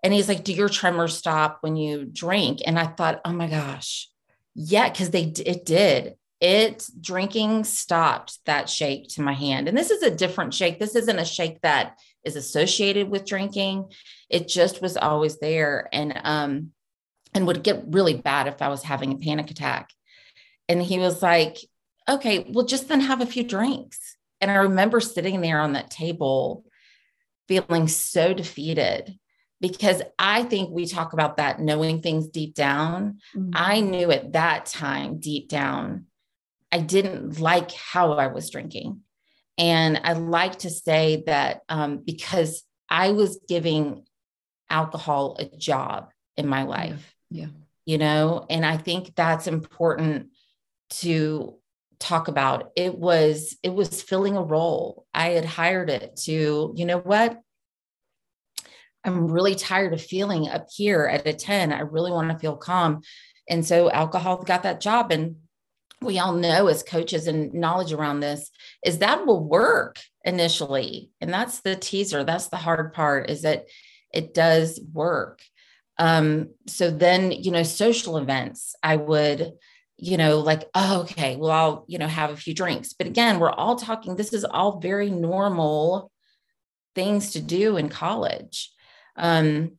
And he's like, Do your tremors stop when you drink? And I thought, Oh my gosh. Yeah, because they it did. It drinking stopped that shake to my hand. And this is a different shake. This isn't a shake that is associated with drinking. It just was always there. And um, and would get really bad if I was having a panic attack. And he was like, okay, well, just then have a few drinks. And I remember sitting there on that table feeling so defeated because I think we talk about that knowing things deep down. Mm-hmm. I knew at that time, deep down, I didn't like how I was drinking. And I like to say that um, because I was giving alcohol a job in my life. Yeah. yeah. You know, and I think that's important to talk about it was it was filling a role. I had hired it to you know what? I'm really tired of feeling up here at a 10 i really want to feel calm. And so alcohol got that job and we all know as coaches and knowledge around this is that will work initially. And that's the teaser. That's the hard part is that it does work. Um so then you know social events i would you know, like, oh, okay, well, I'll, you know, have a few drinks. But again, we're all talking, this is all very normal things to do in college. Um,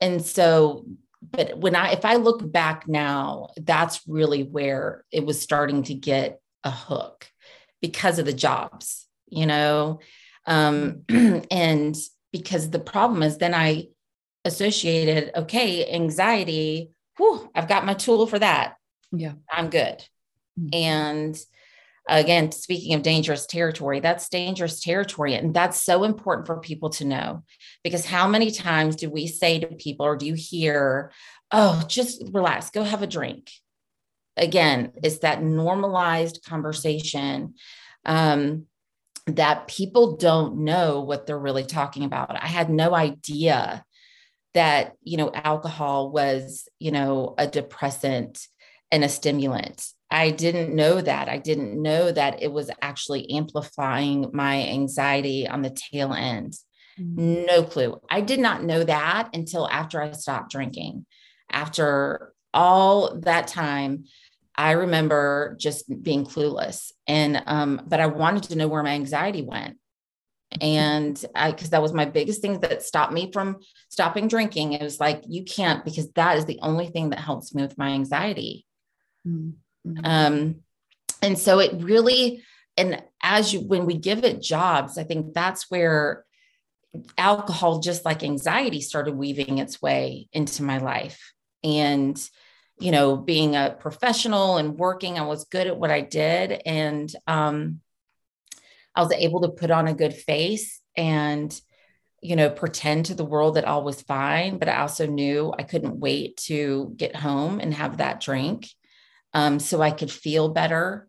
and so, but when I, if I look back now, that's really where it was starting to get a hook because of the jobs, you know, um, and because the problem is then I associated, okay, anxiety, whew, I've got my tool for that yeah. I'm good. Mm-hmm. and again speaking of dangerous territory that's dangerous territory and that's so important for people to know because how many times do we say to people or do you hear oh just relax go have a drink? Again it's that normalized conversation um, that people don't know what they're really talking about. I had no idea that you know alcohol was you know a depressant and a stimulant. I didn't know that. I didn't know that it was actually amplifying my anxiety on the tail end. Mm-hmm. No clue. I did not know that until after I stopped drinking. After all that time, I remember just being clueless. And, um, but I wanted to know where my anxiety went. and I, because that was my biggest thing that stopped me from stopping drinking. It was like, you can't, because that is the only thing that helps me with my anxiety. Mm-hmm. Um, and so it really, and as you, when we give it jobs, I think that's where alcohol, just like anxiety, started weaving its way into my life. And, you know, being a professional and working, I was good at what I did. And, um, I was able to put on a good face and, you know, pretend to the world that all was fine. But I also knew I couldn't wait to get home and have that drink um, so I could feel better,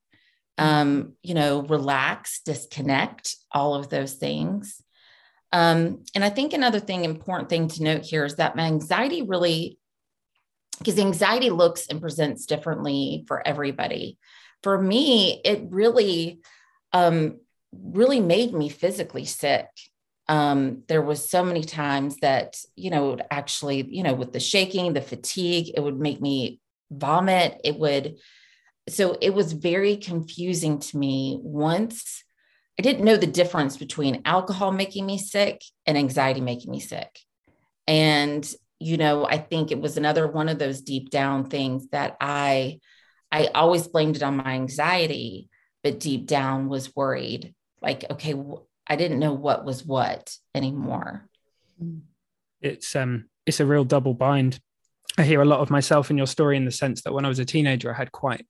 um, you know, relax, disconnect, all of those things. Um, and I think another thing, important thing to note here is that my anxiety really, because anxiety looks and presents differently for everybody. For me, it really, um, really made me physically sick. Um, there was so many times that, you know, actually, you know, with the shaking, the fatigue, it would make me vomit. It would, so it was very confusing to me once I didn't know the difference between alcohol making me sick and anxiety making me sick. And, you know, I think it was another one of those deep down things that I, I always blamed it on my anxiety, but deep down was worried like okay i didn't know what was what anymore it's um it's a real double bind i hear a lot of myself in your story in the sense that when i was a teenager i had quite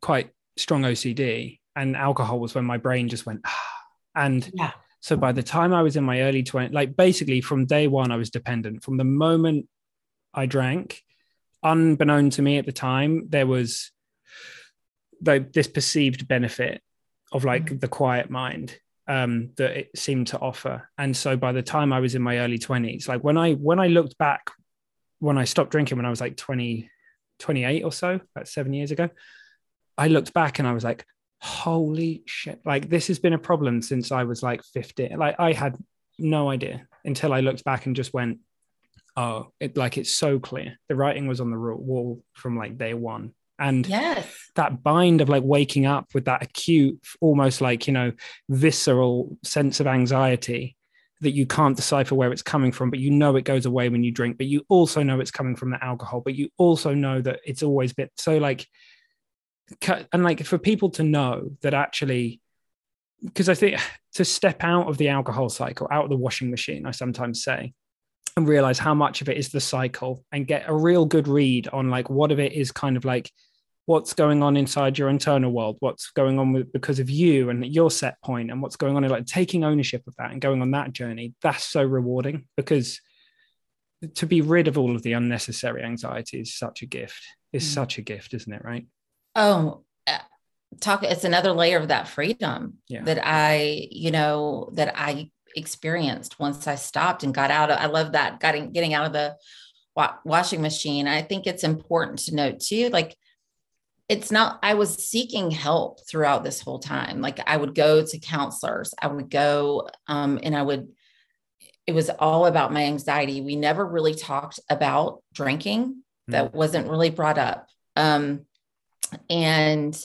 quite strong ocd and alcohol was when my brain just went ah. and yeah. so by the time i was in my early 20s like basically from day one i was dependent from the moment i drank unbeknown to me at the time there was the, this perceived benefit of like mm-hmm. the quiet mind um, that it seemed to offer. And so by the time I was in my early 20s, like when I when I looked back when I stopped drinking when I was like 20 28 or so, about 7 years ago, I looked back and I was like holy shit. Like this has been a problem since I was like 50. Like I had no idea until I looked back and just went oh, it like it's so clear. The writing was on the wall from like day 1 and yes. that bind of like waking up with that acute almost like you know visceral sense of anxiety that you can't decipher where it's coming from but you know it goes away when you drink but you also know it's coming from the alcohol but you also know that it's always been so like and like for people to know that actually because i think to step out of the alcohol cycle out of the washing machine i sometimes say and realize how much of it is the cycle and get a real good read on like what of it is kind of like what's going on inside your internal world what's going on with because of you and your set point and what's going on in like taking ownership of that and going on that journey that's so rewarding because to be rid of all of the unnecessary anxiety is such a gift is mm. such a gift isn't it right oh uh, talk it's another layer of that freedom yeah. that i you know that i experienced once i stopped and got out of i love that getting getting out of the washing machine i think it's important to note too like it's not i was seeking help throughout this whole time. Like i would go to counselors i would go um, and i would it was all about my anxiety. We never really talked about drinking mm-hmm. that wasn't really brought up. Um, and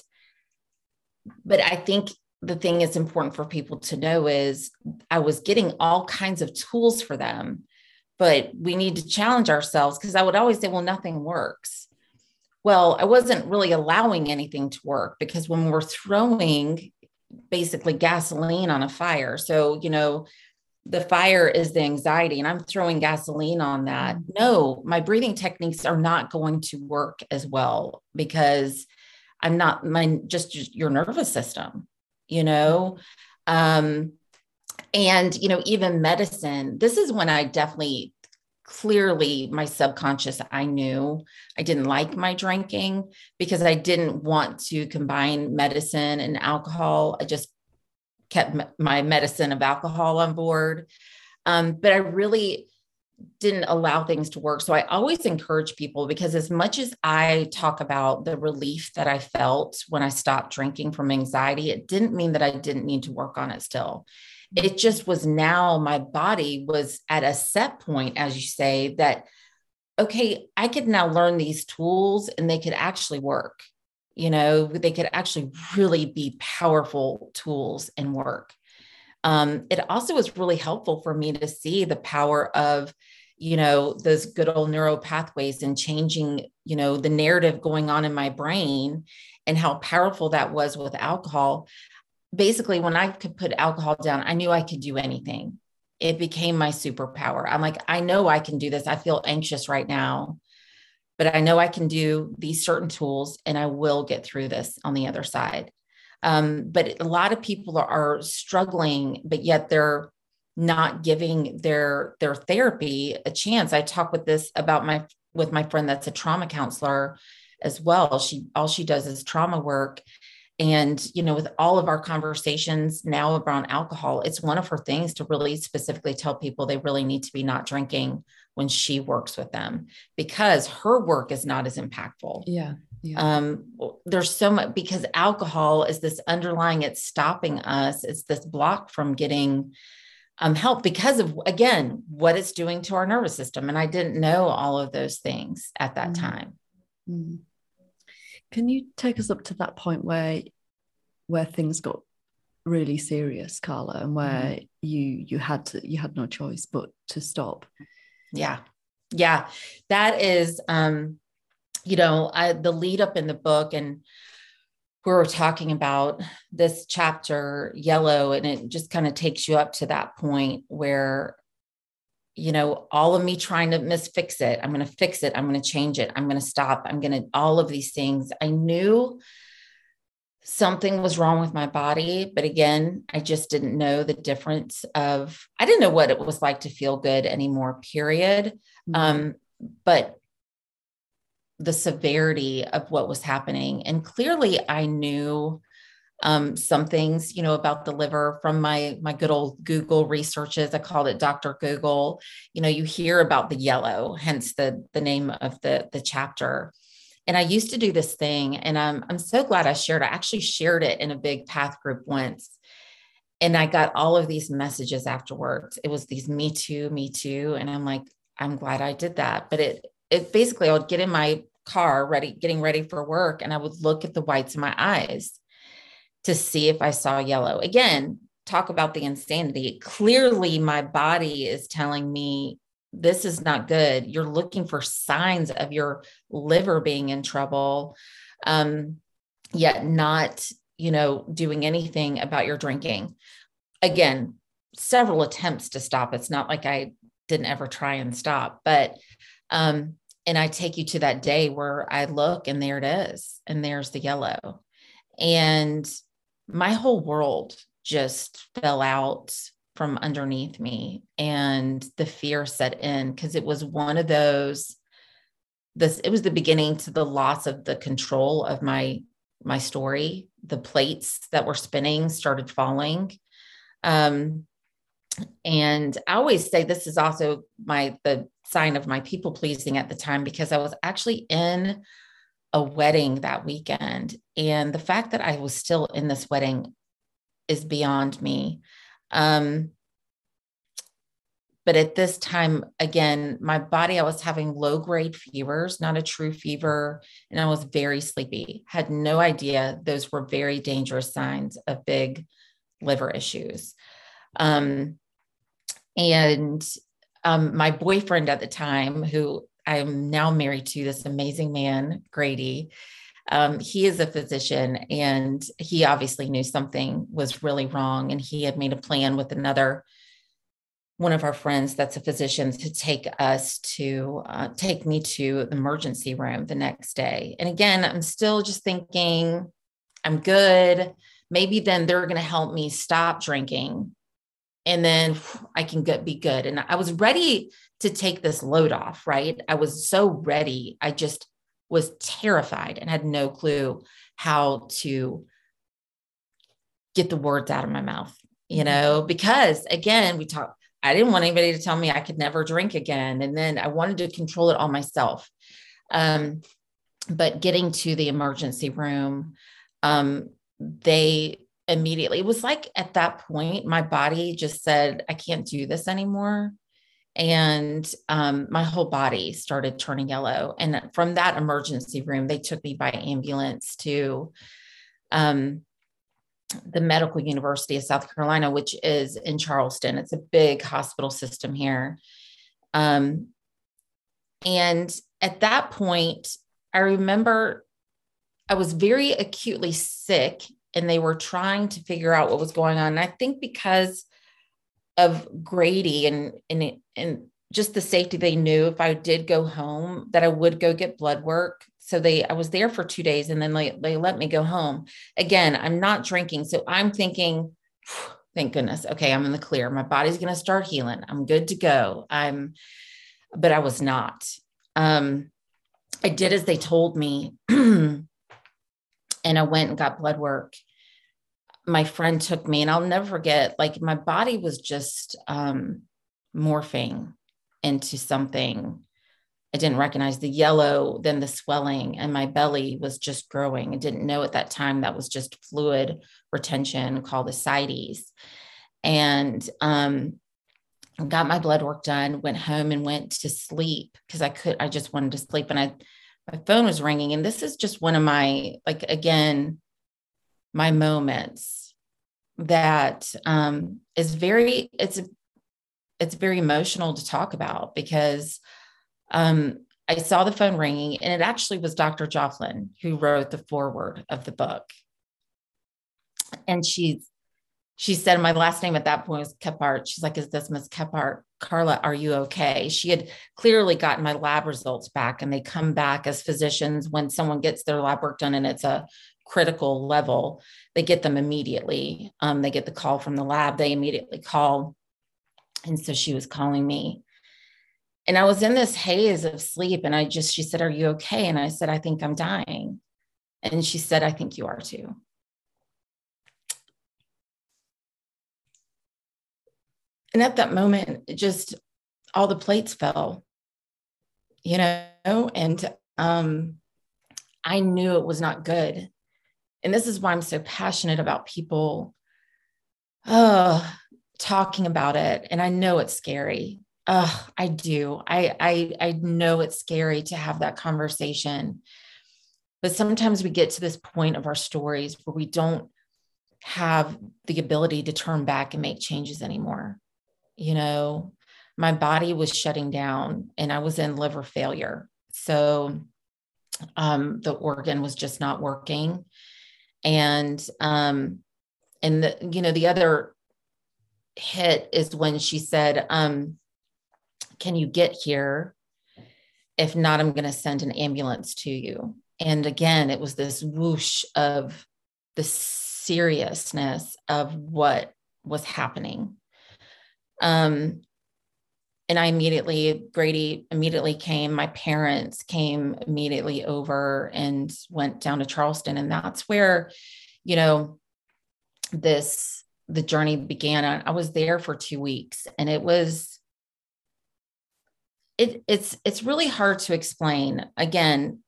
but i think the thing that's important for people to know is i was getting all kinds of tools for them but we need to challenge ourselves because i would always say well nothing works well, I wasn't really allowing anything to work because when we're throwing basically gasoline on a fire, so, you know, the fire is the anxiety, and I'm throwing gasoline on that. Mm-hmm. No, my breathing techniques are not going to work as well because I'm not my just, just your nervous system, you know. Um, and you know, even medicine, this is when I definitely clearly my subconscious i knew i didn't like my drinking because i didn't want to combine medicine and alcohol. I just kept my medicine of alcohol on board. Um, but i really didn't allow things to work. So i always encourage people because as much as i talk about the relief that i felt when i stopped drinking from anxiety it didn't mean that i didn't need to work on it still it just was now my body was at a set point, as you say, that, okay, I could now learn these tools and they could actually work. You know, they could actually really be powerful tools and work. Um, it also was really helpful for me to see the power of you know those good old neural pathways and changing you know the narrative going on in my brain and how powerful that was with alcohol basically when i could put alcohol down i knew i could do anything. It became my superpower. I'm like i know i can do this. I feel anxious right now but i know i can do these certain tools and i will get through this on the other side. Um, but a lot of people are, are struggling but yet they're not giving their their therapy a chance. I talk with this about my with my friend that's a trauma counselor as well. She all she does is trauma work and you know with all of our conversations now around alcohol it's one of her things to really specifically tell people they really need to be not drinking when she works with them because her work is not as impactful. Yeah, yeah. um there's so much because alcohol is this underlying it's stopping us it's this block from getting um, help because of again what it's doing to our nervous system. And i didn't know all of those things at that mm. time. Mm. Can you take us up to that point where where things got really serious carla and where mm you you had to you had no choice but to stop. Yeah. Yeah. That is um you know I, the lead up in the book and we were talking about this chapter yellow and it just kind of takes you up to that point where you know all of me trying to misfix it. I'm going to fix it. I'm going to change it. I'm going to stop. I'm going to all of these things. I knew something was wrong with my body but again i just didn't know the difference of i didn't know what it was like to feel good anymore period mm-hmm. um, but the severity of what was happening. And clearly I knew um, some things, you know, about the liver from my my good old Google researches. I called it Dr. Google. You know, you hear about the yellow, hence the the name of the the chapter. And I used to do this thing, and I'm I'm so glad I shared. I actually shared it in a big path group once, and I got all of these messages afterwards. It was these me too, me too, and I'm like, I'm glad I did that. But it it basically I would get in my car ready, getting ready for work, and I would look at the whites of my eyes to see if I saw yellow. Again, talk about the insanity. Clearly, my body is telling me this is not good. You're looking for signs of your liver being in trouble, um, yet not, you know, doing anything about your drinking. Again, several attempts to stop. It's not like I didn't ever try and stop, but um, and I take you to that day where I look and there it is, and there's the yellow. And my whole world just fell out from underneath me and the fear set in because it was one of those this it was the beginning to the loss of the control of my my story the plates that were spinning started falling um and i always say this is also my the sign of my people pleasing at the time because I was actually in a wedding that weekend. And the fact that I was still in this wedding is beyond me. Um, but at this time, again, my body, I was having low grade fevers, not a true fever, and I was very sleepy. Had no idea those were very dangerous signs of big liver issues. Um, and um, my boyfriend at the time, who I'm now married to, this amazing man, Grady, um, he is a physician and he obviously knew something was really wrong. And he had made a plan with another one of our friends that's a physician to take us to uh, take me to the emergency room the next day. And again, I'm still just thinking, I'm good. Maybe then they're going to help me stop drinking and then I can get be good. And I was ready to take this load off, right? I was so ready. I just was terrified and had no clue how to get the words out of my mouth, you mm-hmm. know, because again, we talk, I didn't want anybody to tell me I could never drink again. And then I wanted to control it all myself. Um, but getting to the emergency room, um, they immediately. It was like at that point, my body just said, I can't do this anymore. And um, my whole body started turning yellow. And from that emergency room, they took me by ambulance to um, the Medical University of South Carolina, which is in Charleston. It's a big hospital system here. Um, and at that point, I remember I was very acutely sick and they were trying to figure out what was going on. And I think because of Grady and and and just the safety they knew if I did go home that I would go get blood work. So they I was there for 2 days and then they they let me go home. Again, I'm not drinking, so I'm thinking thank goodness. Okay, I'm in the clear. My body's to start healing. I'm good to go. I'm but I was not. Um I did as they told me and I went and got blood work my friend took me and I'll never forget like my body was just um morphing into something I didn't recognize the yellow, then the swelling, and my belly was just growing. I didn't know at that time that was just fluid retention called ascites. And um, got my blood work done, went home and went to sleep because I could, I just wanted to sleep. And I, my phone was ringing. And this is just one of my, like, again, my moments that um, is very it's it's very emotional to talk about because um, I saw the phone ringing and it actually was Dr. Jofflin who wrote the foreword of the book. And she she said my last name at that point was Kephart. She's like, is this Miss Kephart? Carla, are you okay? She had clearly gotten my lab results back and they come back as physicians when someone gets their lab work done and it's a critical level, they get them immediately. Um, they get the call from the lab, they immediately call. And so she was calling me. And I was in this haze of sleep. And I just, she said, Are you okay? And I said, I think I'm dying. And she said, I think you are too. And at that moment, it just all the plates fell, you know, and um, I knew it was not good and this is why I'm so passionate about people uh, talking about it. And I know it's scary. I do. I, I I know it's scary to have that conversation. But sometimes we get to this point of our stories where we don't have the ability to turn back and make changes anymore. You know, my body was shutting down and I was in liver failure. So um, the organ was just not working and um and the you know the other hit is when she said um can you get here? If not i'm going to send an ambulance to you. And again it was this whoosh of the seriousness of what was happening. Um and I immediately, Grady immediately came. My parents came immediately over and went down to Charleston. And that's where, you know, this, the journey began. I, was there for two weeks and it was, it, it's, it's really hard to explain. Again,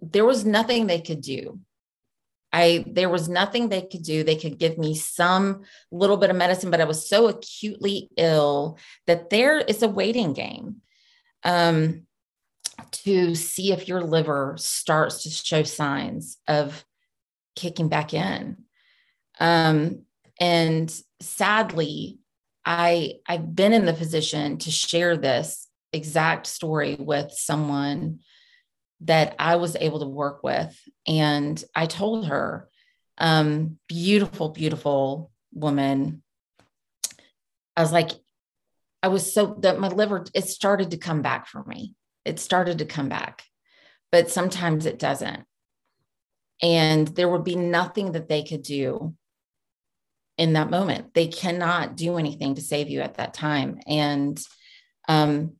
there was nothing they could do I there was nothing they could do. They could give me some little bit of medicine, but I was so acutely ill that there is a waiting game um, to see if your liver starts to show signs of kicking back in. Um, and sadly, I I've been in the position to share this exact story with someone that I was able to work with. And I told her, um, beautiful, beautiful woman. I was like, I was so that my liver, it started to come back for me. It started to come back, but sometimes it doesn't. And there would be nothing that they could do in that moment. They cannot do anything to save you at that time. And um,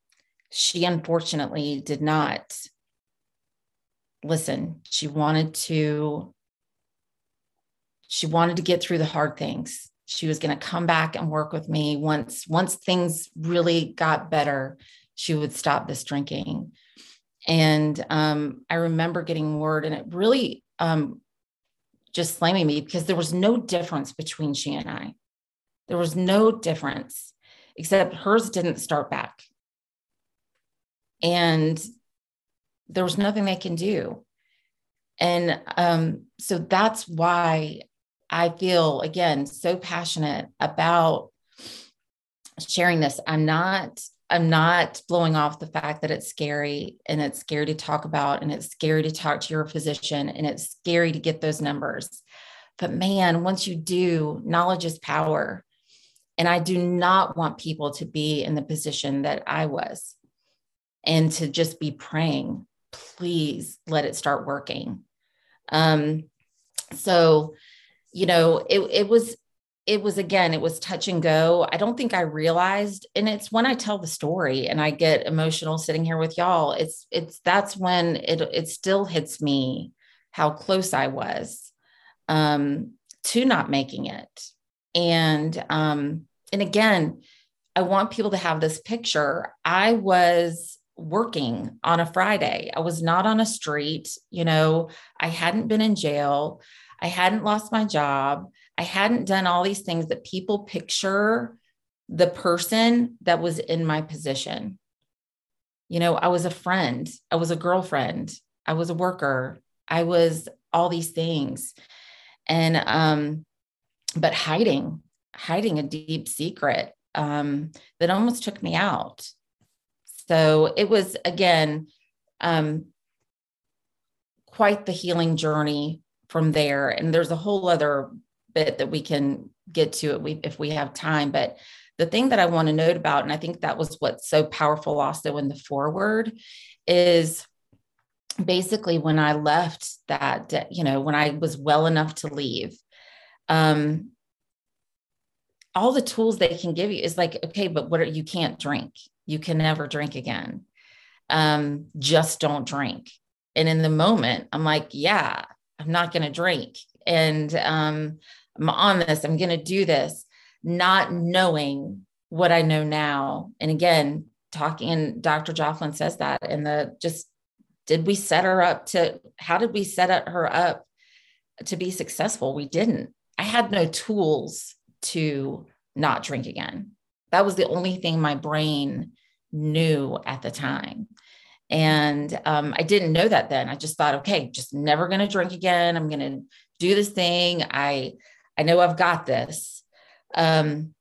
she unfortunately did not listen, she wanted to she wanted to get through the hard things. She was going to come back and work with me once once things really got better, she would stop this drinking. And um, I remember getting word, and it really um, just slamming me because there was no difference between she and I. There was no difference, except hers didn't start back. And there was nothing they can do. And um, so that's why I feel, again, so passionate about sharing this. I'm not. I'm not blowing off the fact that it's scary and it's scary to talk about and it's scary to talk to your physician and it's scary to get those numbers. But man, once you do, knowledge is power. And I do not want people to be in the position that I was and to just be praying, please let it start working. Um, so, you know, it, it was, it was again, it was touch and go. I don't think I realized, and it's when I tell the story and I get emotional sitting here with y'all. It's, it's, that's when it, it still hits me how close I was um, to not making it. And, um, and again, I want people to have this picture. I was working on a Friday. I was not on a street. You know, I hadn't been in jail. I hadn't lost my job. I hadn't done all these things that people picture the person that was in my position. You know, I was a friend, I was a girlfriend, I was a worker, I was all these things. And, um, but hiding, hiding a deep secret um, that almost took me out. So it was, again, um, quite the healing journey from there. And there's a whole other bit that we can get to it if we have time. But the thing that I want to note about, and I think that was what's so powerful also in the forward, is basically when I left that, you know, when I was well enough to leave, um, all the tools they can give you is like, okay, but what are you can't drink you can never drink again. Um, just don't drink. And in the moment, I'm like, yeah, I'm not going to drink. And um, I'm on this, I'm going to do this, not knowing what I know now. And again, talking, and Dr. Jofflin says that in the just, did we set her up to, how did we set her up to be successful? We didn't. I had no tools to not drink again. That was the only thing my brain knew at the time. And um, I didn't know that then. I just thought, okay, just never going to drink again. I'm going to do this thing. I I know I've got this. Um,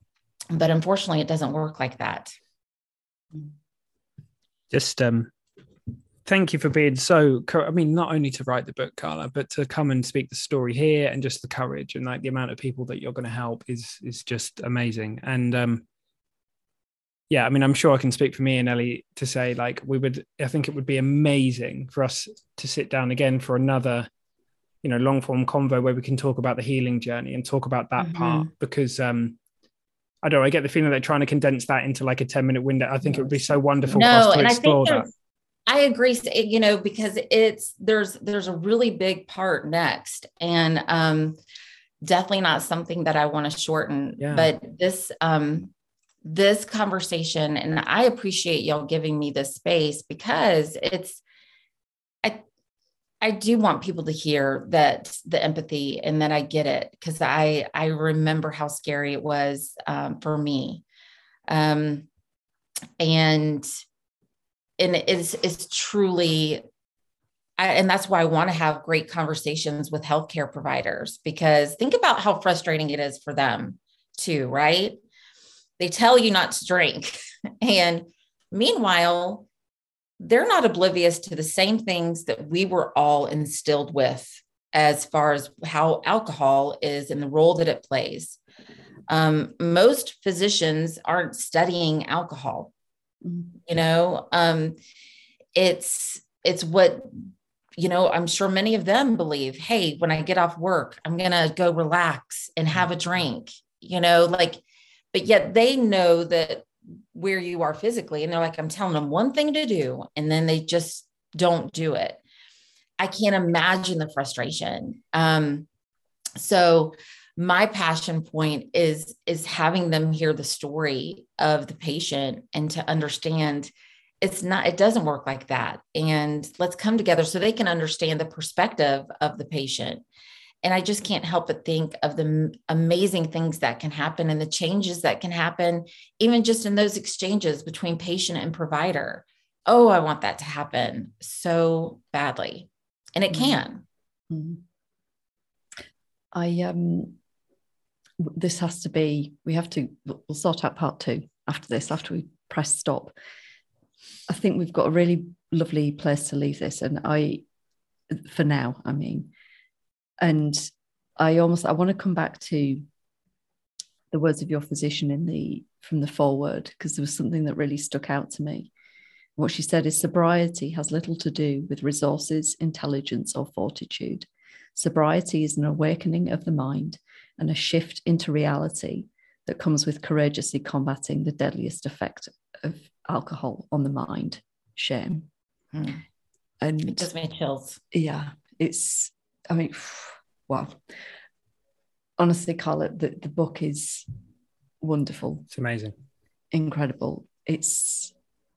but unfortunately, it doesn't work like that. Just um, thank you for being so. I mean, not only to write the book, Carla, but to come and speak the story here, and just the courage and like the amount of people that you're going to help is is just amazing. And um, yeah, I mean, I'm sure I can speak for me and Ellie to say like we would. I think it would be amazing for us to sit down again for another, you know, long form convo where we can talk about the healing journey and talk about that mm-hmm. part because um, I don't know. I get the feeling they're trying to condense that into like a 10 minute window. I think it would be so wonderful no, for us to explore that. I agree, you know, because it's there's there's a really big part next, and um, definitely not something that I want to shorten. Yeah. But this um, this conversation and i appreciate y'all giving me this space because it's i i do want people to hear that the empathy and that i get it because i i remember how scary it was um, for me um and and it's it's truly I, and that's why I want to have great conversations with healthcare providers because think about how frustrating it is for them too, right? They tell you not to drink. And meanwhile, they're not oblivious to the same things that we were all instilled with as far as how alcohol is and the role that it plays. Um, most physicians aren't studying alcohol. You know, um, it's it's what you know. I'm sure many of them believe. Hey, when I get off work, I'm gonna go relax and have a drink. You know, like but yet they know that where you are physically and they're like i'm telling them one thing to do and then they just don't do it. I can't imagine the frustration. Um, so my passion point is is having them hear the story of the patient and to understand it's not it doesn't work like that. And let's come together so they can understand the perspective of the patient and I just can't help but think of the amazing things that can happen and the changes that can happen, even just in those exchanges between patient and provider. Oh, I want that to happen so badly. And it mm-hmm. can. Mm. I um this has to be we have to we'll sort out part two after this after we press stop i think we've got a really lovely place to leave this and i for now i mean and i almost i want to come back to the words of your physician in the from the foreword because there was something that really stuck out to me. What she said is sobriety has little to do with resources intelligence or fortitude. Sobriety is an awakening of the mind and a shift into reality that comes with courageously combating the deadliest effect of alcohol on the mind. Shame. Hmm. and it gives me chills. Yeah it's i mean wow honestly carla the, the book is wonderful it's amazing incredible it's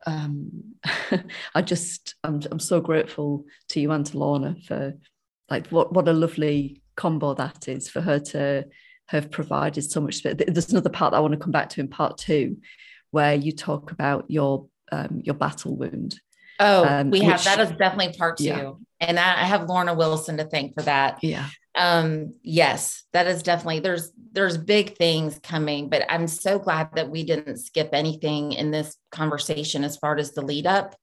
um i just I'm, I'm so grateful to you and to lorna for like what what a lovely combo that is for her to have provided so much space. There's another part that I want to come back to in part two, where you talk about your um, your battle wound. Oh, um, we have that is definitely part two, yeah. and I have Lorna Wilson to thank for that. Yeah. Um, yes, that is definitely there's there's big things coming, but I'm so glad that we didn't skip anything in this conversation as far as the lead up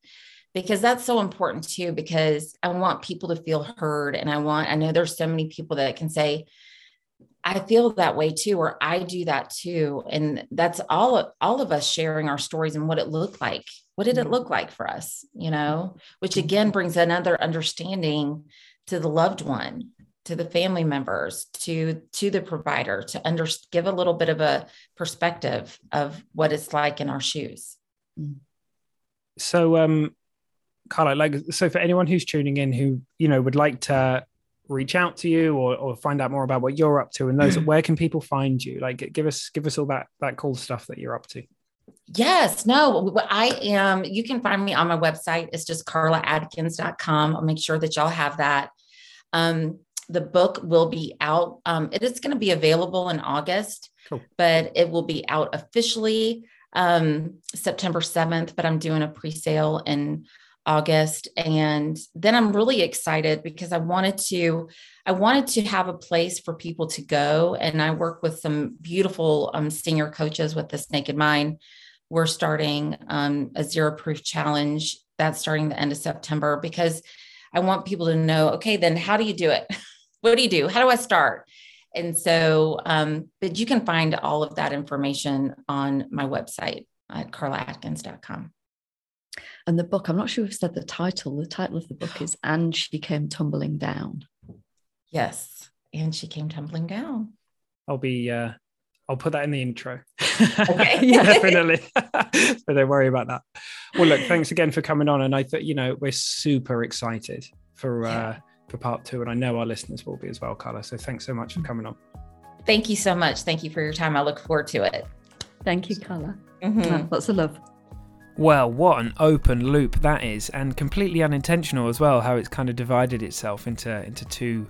because that's so important too because i want people to feel heard and i want i know there's so many people that can say i feel that way too or i do that too and that's all of, all of us sharing our stories and what it looked like what did it mm-hmm. look like for us you know which mm-hmm. again brings another understanding to the loved one to the family members to to the provider to under give a little bit of a perspective of what it's like in our shoes mm. so um Carla, like, so for anyone who's tuning in who, you know, would like to reach out to you or, or find out more about what you're up to and those, where can people find you? Like, give us, give us all that, that cool stuff that you're up to. Yes, no, I am. You can find me on my website. It's just carlaadkins.com. I'll make sure that y'all have that. Um, the book will be out. Um, it is going to be available in August, cool. but it will be out officially um, September 7th. But I'm doing a pre sale in August. And then I'm really excited because I wanted to, I wanted to have a place for people to go. And I work with some beautiful um, senior coaches with This Naked Mind. We're starting um, a zero proof challenge that's starting the end of September because I want people to know, okay, then how do you do it? what do you do? How do I start? And so, um, but you can find all of that information on my website at carlaadkins.com. And the book, I'm not sure if said the title. The title of the book is And She Came Tumbling Down. Yes. And she came tumbling down. I'll be uh I'll put that in the intro. Okay. yeah, definitely. so don't worry about that. Well, look, thanks again for coming on. And I thought, you know, we're super excited for uh for part two. And I know our listeners will be as well, Carla. So thanks so much for coming on. Thank you so much. Thank you for your time. I look forward to it. Thank you, Carla. Mm-hmm. Lots of love. Well, what an open loop that is, and completely unintentional as well, how it's kind of divided itself into, into two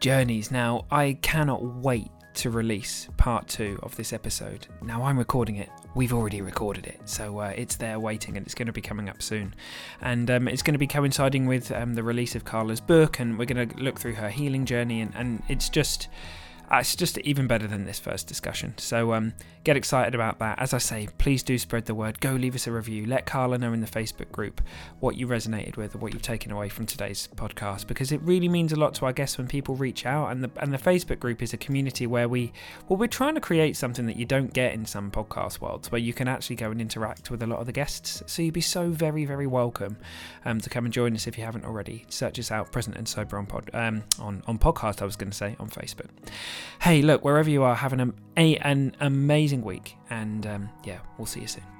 journeys. Now, I cannot wait to release part two of this episode. Now, I'm recording it. We've already recorded it, so uh, it's there waiting, and it's going to be coming up soon. And um, it's going to be coinciding with um, the release of Carla's book, and we're going to look through her healing journey, and, and it's just uh, it's just even better than this first discussion. So um, get excited about that. As I say, please do spread the word. Go leave us a review. Let Carla know in the Facebook group what you resonated with or what you've taken away from today's podcast because it really means a lot to our guests when people reach out. And the and the Facebook group is a community where we well we're trying to create something that you don't get in some podcast worlds where you can actually go and interact with a lot of the guests. So you'd be so very very welcome um, to come and join us if you haven't already. Search us out, Present and Sober on pod um, on on podcast. I was going to say on Facebook. Hey, look, wherever you are, have an, a, an amazing week. And um, yeah, we'll see you soon.